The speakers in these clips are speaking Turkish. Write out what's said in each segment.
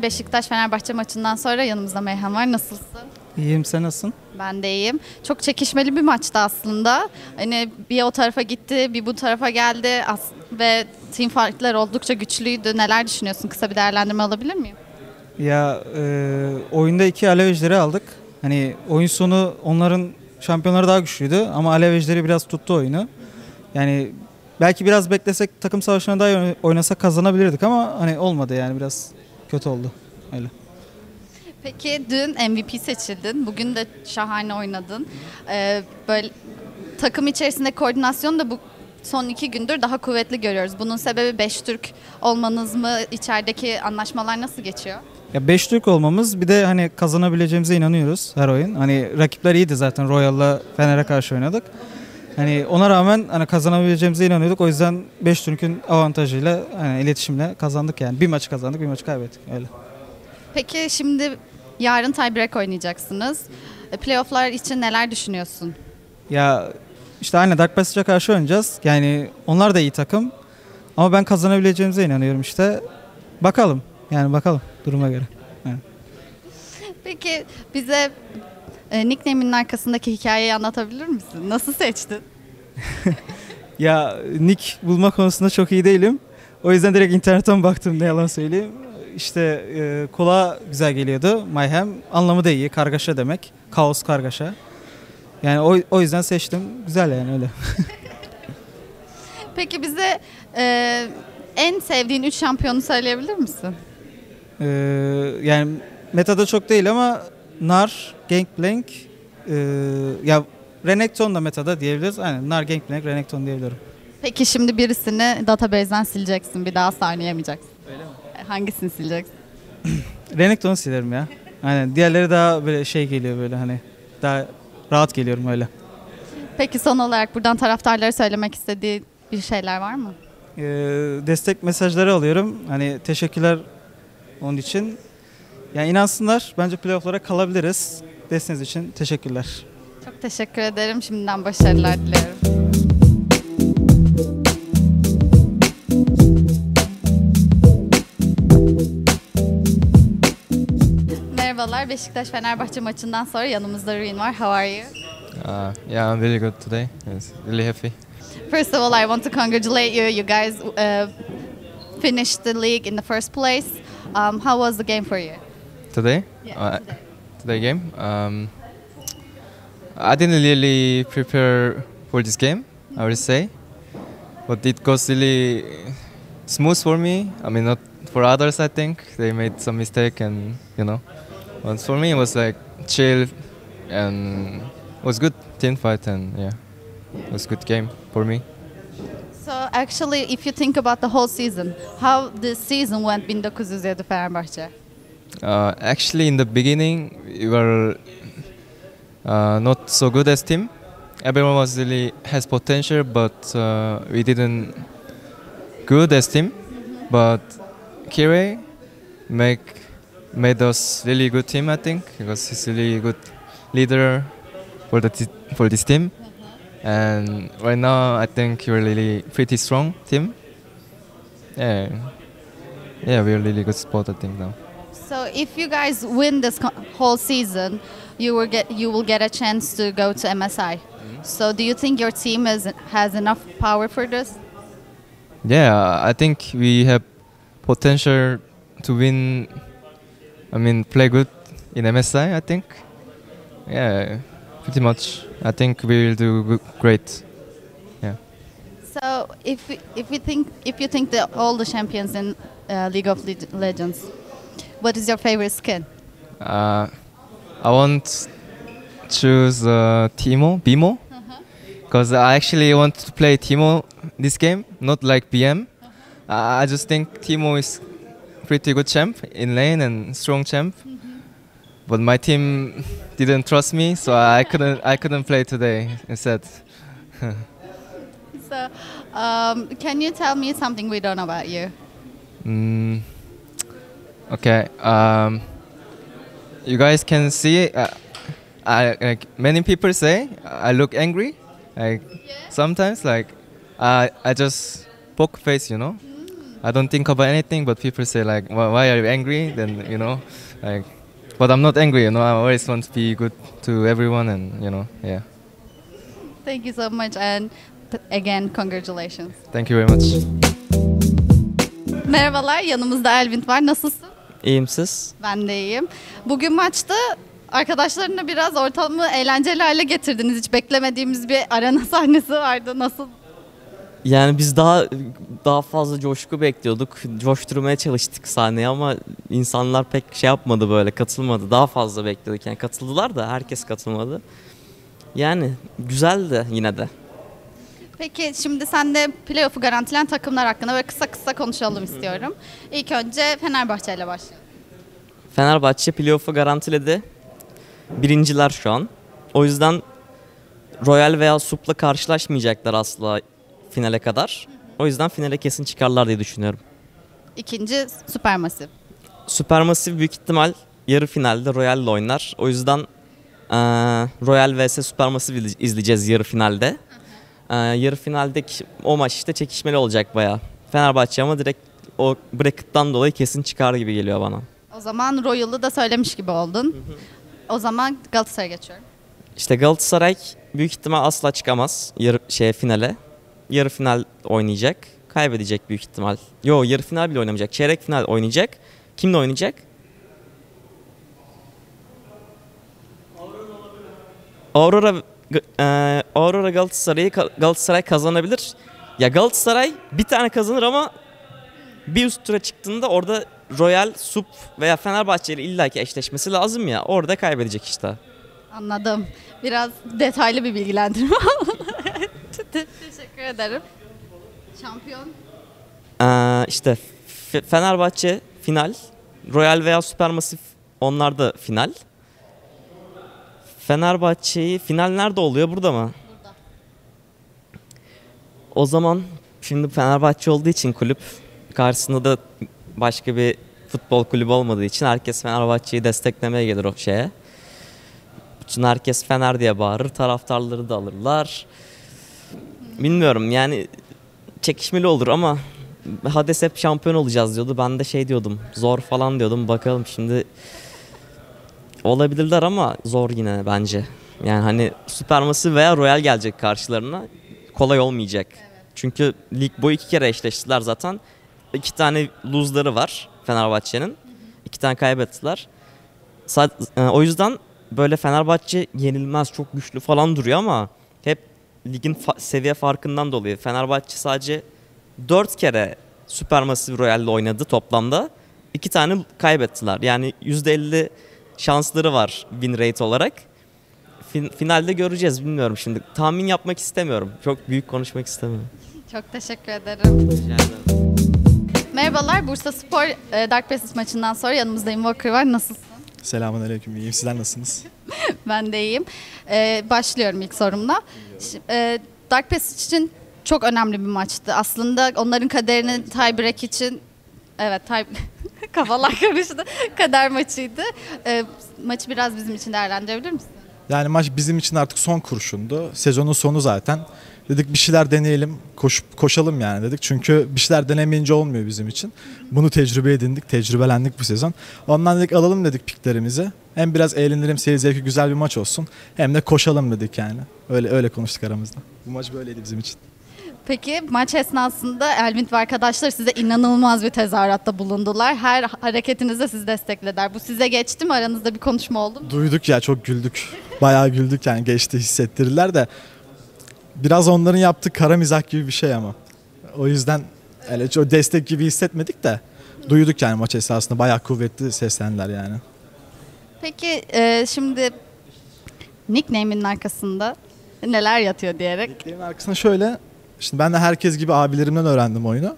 Merhabalar. Beşiktaş-Fenerbahçe maçından sonra yanımızda Meyhan var. Nasılsın? İyiyim sen nasılsın? Ben de iyiyim. Çok çekişmeli bir maçtı aslında. Hani bir o tarafa gitti, bir bu tarafa geldi As- ve team farklar oldukça güçlüydü. Neler düşünüyorsun? Kısa bir değerlendirme alabilir miyim? Ya e, oyunda iki alev ejderi aldık. Hani oyun sonu onların şampiyonları daha güçlüydü ama alev ejderi biraz tuttu oyunu. Yani belki biraz beklesek takım savaşına daha oynasak kazanabilirdik ama hani olmadı yani biraz kötü oldu. Öyle. Peki dün MVP seçildin. Bugün de şahane oynadın. Ee, böyle takım içerisinde koordinasyon da bu son iki gündür daha kuvvetli görüyoruz. Bunun sebebi beş Türk olmanız mı? İçerideki anlaşmalar nasıl geçiyor? Ya 5 Türk olmamız bir de hani kazanabileceğimize inanıyoruz her oyun. Hani rakipler iyiydi zaten Royal'la Fener'e karşı oynadık. Hani ona rağmen hani kazanabileceğimize inanıyorduk. O yüzden 5 Türk'ün avantajıyla hani iletişimle kazandık yani. Bir maçı kazandık, bir maçı kaybettik öyle. Peki şimdi yarın tiebreak oynayacaksınız. E, Playoff'lar için neler düşünüyorsun? Ya işte aynı Dark Passage'a karşı oynayacağız. Yani onlar da iyi takım. Ama ben kazanabileceğimize inanıyorum işte. Bakalım. Yani bakalım duruma göre. Peki bize e, nickname'inin arkasındaki hikayeyi anlatabilir misin? Nasıl seçtin? Ya nick bulma konusunda çok iyi değilim. O yüzden direkt internetten baktım ne yalan söyleyeyim. İşte e, kulağa güzel geliyordu. Mayhem anlamı da iyi. Kargaşa demek. Kaos kargaşa. Yani o, o yüzden seçtim. Güzel yani öyle. Peki bize e, en sevdiğin 3 şampiyonu söyleyebilir misin? Ee, yani metada çok değil ama Nar, Gangplank, e, ya Renekton da metada diyebiliriz. Aynen Nar, Gangplank, Renekton diyebilirim. Peki şimdi birisini database'den sileceksin. Bir daha asla oynayamayacaksın. Öyle mi? Hangisini sileceksin? Renekton'u silerim ya. Aynen diğerleri daha böyle şey geliyor böyle hani daha rahat geliyorum öyle. Peki son olarak buradan taraftarlara söylemek istediği bir şeyler var mı? Ee, destek mesajları alıyorum. Hani teşekkürler onun için. Yani inansınlar. Bence playoff'lara kalabiliriz. Desteğiniz için teşekkürler. Çok teşekkür ederim. Şimdiden başarılar diliyorum. Merhabalar. Beşiktaş-Fenerbahçe maçından sonra yanımızda Ruin var. How are you? Uh, yeah, I'm really good today. Yes, really happy. First of all, I want to congratulate you. You guys uh, finished the league in the first place. Um, how was the game for you? Today? Yeah, Uh, today. today game? Um, I didn't really prepare for this game, I would say. But it goes really smooth for me. I mean, not for others, I think. They made some mistake and, you know. But for me, it was like chill and it was good team fight and, yeah. It was good game for me. So actually, if you think about the whole season, how the season went 1907 Fenerbahçe? Uh, actually, in the beginning, we were uh, not so good as team. Everyone was really has potential, but uh, we didn't good as team. But Kire make made us really good team, I think, because he's really good leader for the for this team. And right now, I think we're really pretty strong team. Yeah, yeah, we're really good spot, I think now. So if you guys win this whole season, you will get you will get a chance to go to MSI. So do you think your team is, has enough power for this? Yeah, I think we have potential to win. I mean, play good in MSI. I think. Yeah, pretty much. I think we will do great. Yeah. So if if we think if you think that all the champions in uh, League of Leg- Legends, what is your favorite skin? Uh, I want choose uh, Timo, Bimo, because I actually want to play Timo this game, not like BM. I I just think Timo is pretty good champ in lane and strong champ. But my team didn't trust me, so I couldn't I couldn't play today instead. So um, can you tell me something we don't know about you? Mm, okay. Um, you guys can see. Uh, I like many people say I look angry. Like sometimes, like I I just poke face, you know. I don't think about anything, but people say like, "Why why are you angry?" Then you know, like, but I'm not angry. You know, I always want to be good to everyone, and you know, yeah. Thank you so much and again congratulations. Thank you very much. Merhabalar yanımızda Elvin var. Nasılsın? İyiyim siz? Ben de iyiyim. Bugün maçta arkadaşlarına biraz ortamı eğlenceli hale getirdiniz. Hiç beklemediğimiz bir arena sahnesi vardı. Nasıl? Yani biz daha daha fazla coşku bekliyorduk. Coşturmaya çalıştık sahneye ama insanlar pek şey yapmadı böyle katılmadı. Daha fazla bekliyorduk. Yani katıldılar da herkes katılmadı. Yani güzeldi yine de. Peki şimdi sen de playoff'u garantilen takımlar hakkında böyle kısa kısa konuşalım istiyorum. İlk önce Fenerbahçe ile başlayalım. Fenerbahçe playoff'u garantiledi. Birinciler şu an. O yüzden Royal veya Sup'la karşılaşmayacaklar asla finale kadar. O yüzden finale kesin çıkarlar diye düşünüyorum. İkinci Supermassive. Supermassive büyük ihtimal yarı finalde Royal'le oynar. O yüzden eee Royal vs Supermassive izle- izleyeceğiz yarı finalde. Eee yarı finaldeki o maç işte çekişmeli olacak bayağı. Fenerbahçe ama direkt o bracket'tan dolayı kesin çıkar gibi geliyor bana. O zaman Royal'ı da söylemiş gibi oldun. O zaman Galatasaray'a geçiyorum. İşte Galatasaray büyük ihtimal asla çıkamaz yarı şeye finale. Yarı final oynayacak. Kaybedecek büyük ihtimal. Yo yarı final bile oynamayacak. Çeyrek final oynayacak. Kimle oynayacak? Aurora e, Aurora Galatasaray'ı Galatasaray kazanabilir. Ya Galatasaray bir tane kazanır ama bir üst tura çıktığında orada Royal, Sup veya Fenerbahçe ile illaki eşleşmesi lazım ya. Orada kaybedecek işte. Anladım. Biraz detaylı bir bilgilendirme oldu. Teşekkür ederim. Şampiyon. Ee, işte Fenerbahçe final, Royal veya Supermassive onlar da final. Fenerbahçe'yi final nerede oluyor? Burada mı? Burada. O zaman şimdi Fenerbahçe olduğu için kulüp karşısında da başka bir futbol kulübü olmadığı için herkes Fenerbahçe'yi desteklemeye gelir o şeye. Bütün herkes Fener diye bağırır. Taraftarları da alırlar. Bilmiyorum yani çekişmeli olur ama Hades hep şampiyon olacağız diyordu. Ben de şey diyordum zor falan diyordum. Bakalım şimdi olabilirler ama zor yine bence. Yani hani Supermassive veya Royal gelecek karşılarına kolay olmayacak. Çünkü lig boyu iki kere eşleştiler zaten. İki tane lose'ları var Fenerbahçe'nin. İki tane kaybettiler. E, o yüzden böyle Fenerbahçe yenilmez çok güçlü falan duruyor ama hep ligin fa- seviye farkından dolayı Fenerbahçe sadece 4 kere Supermassive Royale'le oynadı toplamda. İki tane kaybettiler. Yani %50 şansları var win rate olarak. Fin- finalde göreceğiz bilmiyorum şimdi. Tahmin yapmak istemiyorum. Çok büyük konuşmak istemiyorum. Çok teşekkür ederim. Merhabalar. Bursa Spor e, Dark Passage maçından sonra yanımızda Invoker var. Nasılsın? Selamun aleyküm. İyiyim. Sizler nasılsınız? Ben de iyiyim. E, başlıyorum ilk sorumla. E, Dark Passage için çok önemli bir maçtı. Aslında onların kaderini tiebreak için evet tie kafalar karıştı. Kader maçıydı. E, maçı biraz bizim için değerlendirebilir misin? Yani maç bizim için artık son kurşundu. Sezonun sonu zaten. Dedik bir şeyler deneyelim, koşup koşalım yani dedik. Çünkü bir şeyler denemeyince olmuyor bizim için. Bunu tecrübe edindik, tecrübelendik bu sezon. Ondan dedik alalım dedik piklerimizi. Hem biraz eğlenelim, seyir zevki güzel bir maç olsun. Hem de koşalım dedik yani. Öyle öyle konuştuk aramızda. Bu maç böyleydi bizim için. Peki maç esnasında Elvin ve arkadaşlar size inanılmaz bir tezahüratta bulundular. Her hareketinizde sizi desteklediler. Bu size geçti mi? Aranızda bir konuşma oldu mu? Duyduk ya çok güldük. Bayağı güldük yani geçti hissettirdiler de. Biraz onların yaptığı kara mizah gibi bir şey ama. O yüzden öyle çok destek gibi hissetmedik de. Duyduk yani maç esnasında bayağı kuvvetli seslendiler yani. Peki e, şimdi nickname'in arkasında neler yatıyor diyerek. Nickname'in arkasında şöyle. Şimdi ben de herkes gibi abilerimden öğrendim oyunu.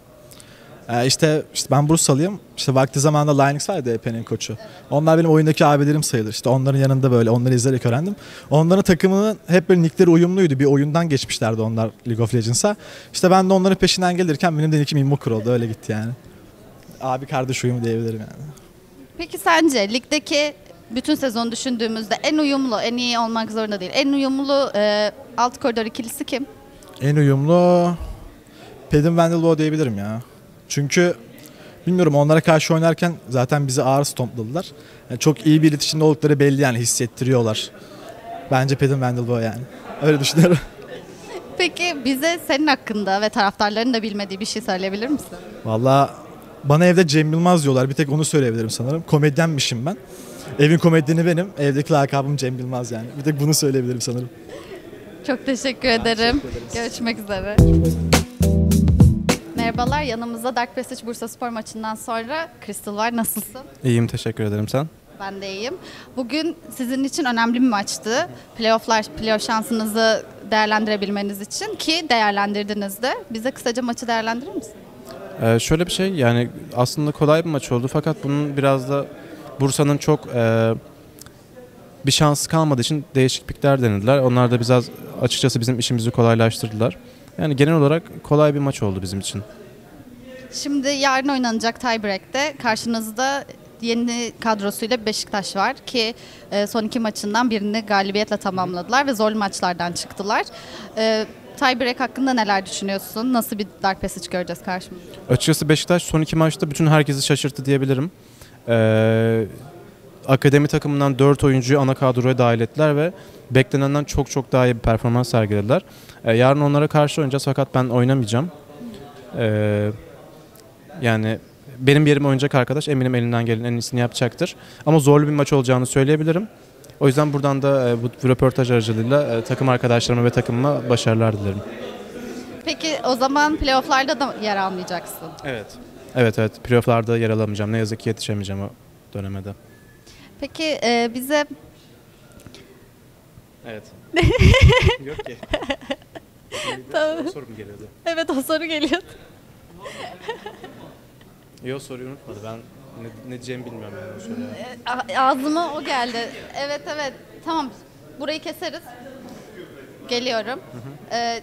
Ee, işte, işte ben Bursalıyım. İşte vakti zamanında Linux vardı EP'nin koçu. Onlar benim oyundaki abilerim sayılır. İşte onların yanında böyle onları izleyerek öğrendim. Onların takımının hep böyle nickleri uyumluydu. Bir oyundan geçmişlerdi onlar League of Legends'a. İşte ben de onların peşinden gelirken benim de nickim Immoker oldu. Öyle gitti yani. Abi kardeş uyumu diyebilirim yani. Peki sence ligdeki bütün sezon düşündüğümüzde en uyumlu, en iyi olmak zorunda değil. En uyumlu e, alt koridor ikilisi kim? En uyumlu Pedim Vanderloo diyebilirim ya. Çünkü bilmiyorum onlara karşı oynarken zaten bizi ağır stompladılar. Yani çok iyi bir iletişimde oldukları belli yani hissettiriyorlar. Bence Peyton Vanderbilt yani. Öyle düşünüyorum. Peki bize senin hakkında ve taraftarların da bilmediği bir şey söyleyebilir misin? Valla bana evde Cem Yılmaz diyorlar. Bir tek onu söyleyebilirim sanırım. Komedyenmişim ben. Evin komedyeni benim. Evdeki lakabım Cem Yılmaz yani. Bir tek bunu söyleyebilirim sanırım. Çok teşekkür ederim. Görüşmek üzere. Merhabalar, yanımızda Dark Passage Bursa Spor maçından sonra Crystal var. Nasılsın? İyiyim teşekkür ederim sen. Ben de iyiyim. Bugün sizin için önemli bir maçtı. Playoff'lar, playoff şansınızı değerlendirebilmeniz için ki değerlendirdiniz de. Bize kısaca maçı değerlendirir misin? Ee, şöyle bir şey yani aslında kolay bir maç oldu fakat bunun biraz da Bursa'nın çok e, bir şansı kalmadığı için değişiklikler denediler. Onlar da biraz açıkçası bizim işimizi kolaylaştırdılar. Yani genel olarak kolay bir maç oldu bizim için. Şimdi yarın oynanacak tiebreak'te karşınızda yeni kadrosuyla Beşiktaş var ki e, son iki maçından birini galibiyetle tamamladılar ve zor maçlardan çıktılar. E, tiebreak hakkında neler düşünüyorsun? Nasıl bir Dark Passage göreceğiz karşımızda? Açıkçası Beşiktaş son iki maçta bütün herkesi şaşırttı diyebilirim. Ee, akademi takımından 4 oyuncuyu ana kadroya dahil ettiler ve beklenenden çok çok daha iyi bir performans sergilediler. Ee, yarın onlara karşı oynayacağız fakat ben oynamayacağım. Ee, yani benim yerime oynayacak arkadaş eminim elinden gelen en iyisini yapacaktır. Ama zorlu bir maç olacağını söyleyebilirim. O yüzden buradan da e, bu röportaj aracılığıyla e, takım arkadaşlarıma ve takımıma başarılar dilerim. Peki o zaman playoff'larda da yer almayacaksın. Evet. Evet evet. Playoff'larda yer alamayacağım. Ne yazık ki yetişemeyeceğim o dönemede. Peki e, bize Evet. Yok ki. Tamam. Soru mu geliyordu? evet o soru geliyor. Yok soruyu unutmadı. Ben ne, ne diyeceğimi bilmiyorum yani o soruya. A- Ağzıma o geldi. Evet evet. Tamam. Burayı keseriz. Geliyorum. Ee,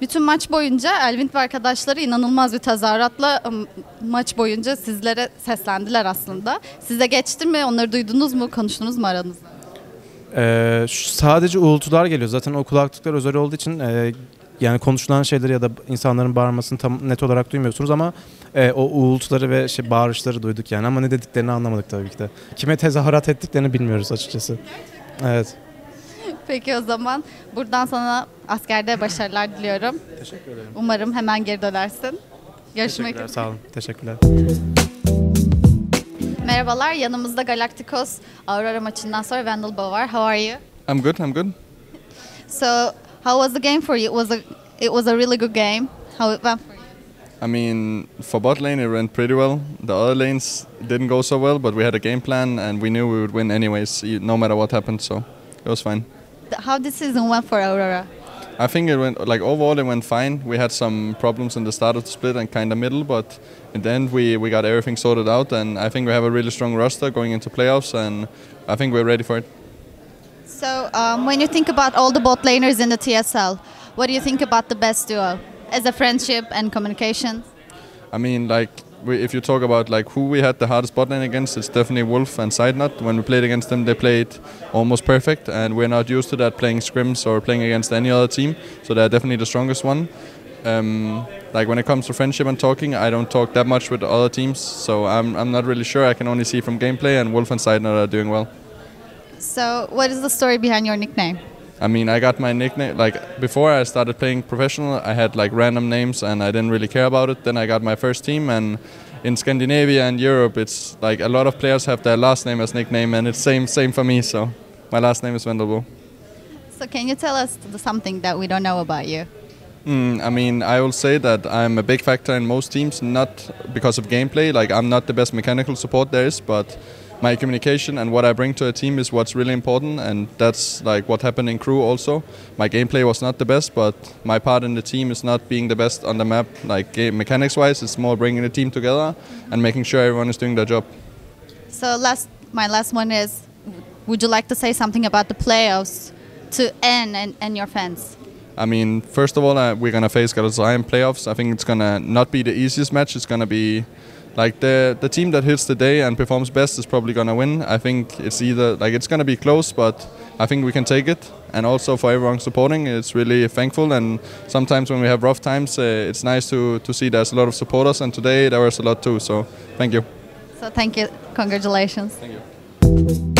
bütün maç boyunca Elvin ve arkadaşları inanılmaz bir tezahüratla maç boyunca sizlere seslendiler aslında. Size geçti mi? Onları duydunuz mu? Konuştunuz mu aranızda? Ee, sadece uğultular geliyor. Zaten o kulaklıklar özel olduğu için e, yani konuşulan şeyleri ya da insanların bağırmasını tam net olarak duymuyorsunuz ama e, o uğultuları ve şey bağırışları duyduk yani ama ne dediklerini anlamadık tabii ki de. Kime tezahürat ettiklerini bilmiyoruz açıkçası. Evet. Peki o zaman buradan sana askerde başarılar diliyorum. Teşekkür ederim. Umarım hemen geri dönersin. Görüşmek üzere. Sağ olun. Teşekkürler. Merhabalar. Yanımızda Galacticos Aurora maçından sonra Vandal Bow var. How are you? I'm good. I'm good. So, how was the game for you? It was a it was a really good game. How it went for you? I mean, for bot lane, it went pretty well. The other lanes didn't go so well, but we had a game plan and we knew we would win anyways, no matter what happened. So it was fine. How the season went for Aurora? I think it went like overall it went fine. We had some problems in the start of the split and kind of middle, but in the end we, we got everything sorted out, and I think we have a really strong roster going into playoffs, and I think we're ready for it. So, um, when you think about all the bot laners in the TSL, what do you think about the best duo as a friendship and communication? I mean, like we, if you talk about like who we had the hardest bot lane against, it's definitely Wolf and Sidenut. When we played against them, they played almost perfect, and we're not used to that playing scrims or playing against any other team. So they're definitely the strongest one. Um, like when it comes to friendship and talking, I don't talk that much with other teams, so I'm, I'm not really sure. I can only see from gameplay, and Wolf and Sidenut are doing well. So, what is the story behind your nickname? I mean, I got my nickname like before I started playing professional. I had like random names, and I didn't really care about it. Then I got my first team, and in Scandinavia and Europe, it's like a lot of players have their last name as nickname, and it's same same for me. So my last name is Vendelbo. So, can you tell us something that we don't know about you? Mm, I mean, I will say that I'm a big factor in most teams, not because of gameplay. Like I'm not the best mechanical support there is, but my communication and what I bring to a team is what's really important, and that's like what happened in crew also. My gameplay was not the best, but my part in the team is not being the best on the map. Like game mechanics wise, it's more bringing the team together and making sure everyone is doing their job. So, last my last one is would you like to say something about the playoffs to N and, and your fans? I mean, first of all, uh, we're gonna face Galatasaray in playoffs. I think it's gonna not be the easiest match. It's gonna be like the the team that hits the day and performs best is probably gonna win. I think it's either like it's gonna be close, but I think we can take it. and also for everyone supporting. It's really thankful, and sometimes when we have rough times, uh, it's nice to to see there's a lot of supporters, and today there was a lot too. So thank you. So thank you. Congratulations. Thank you.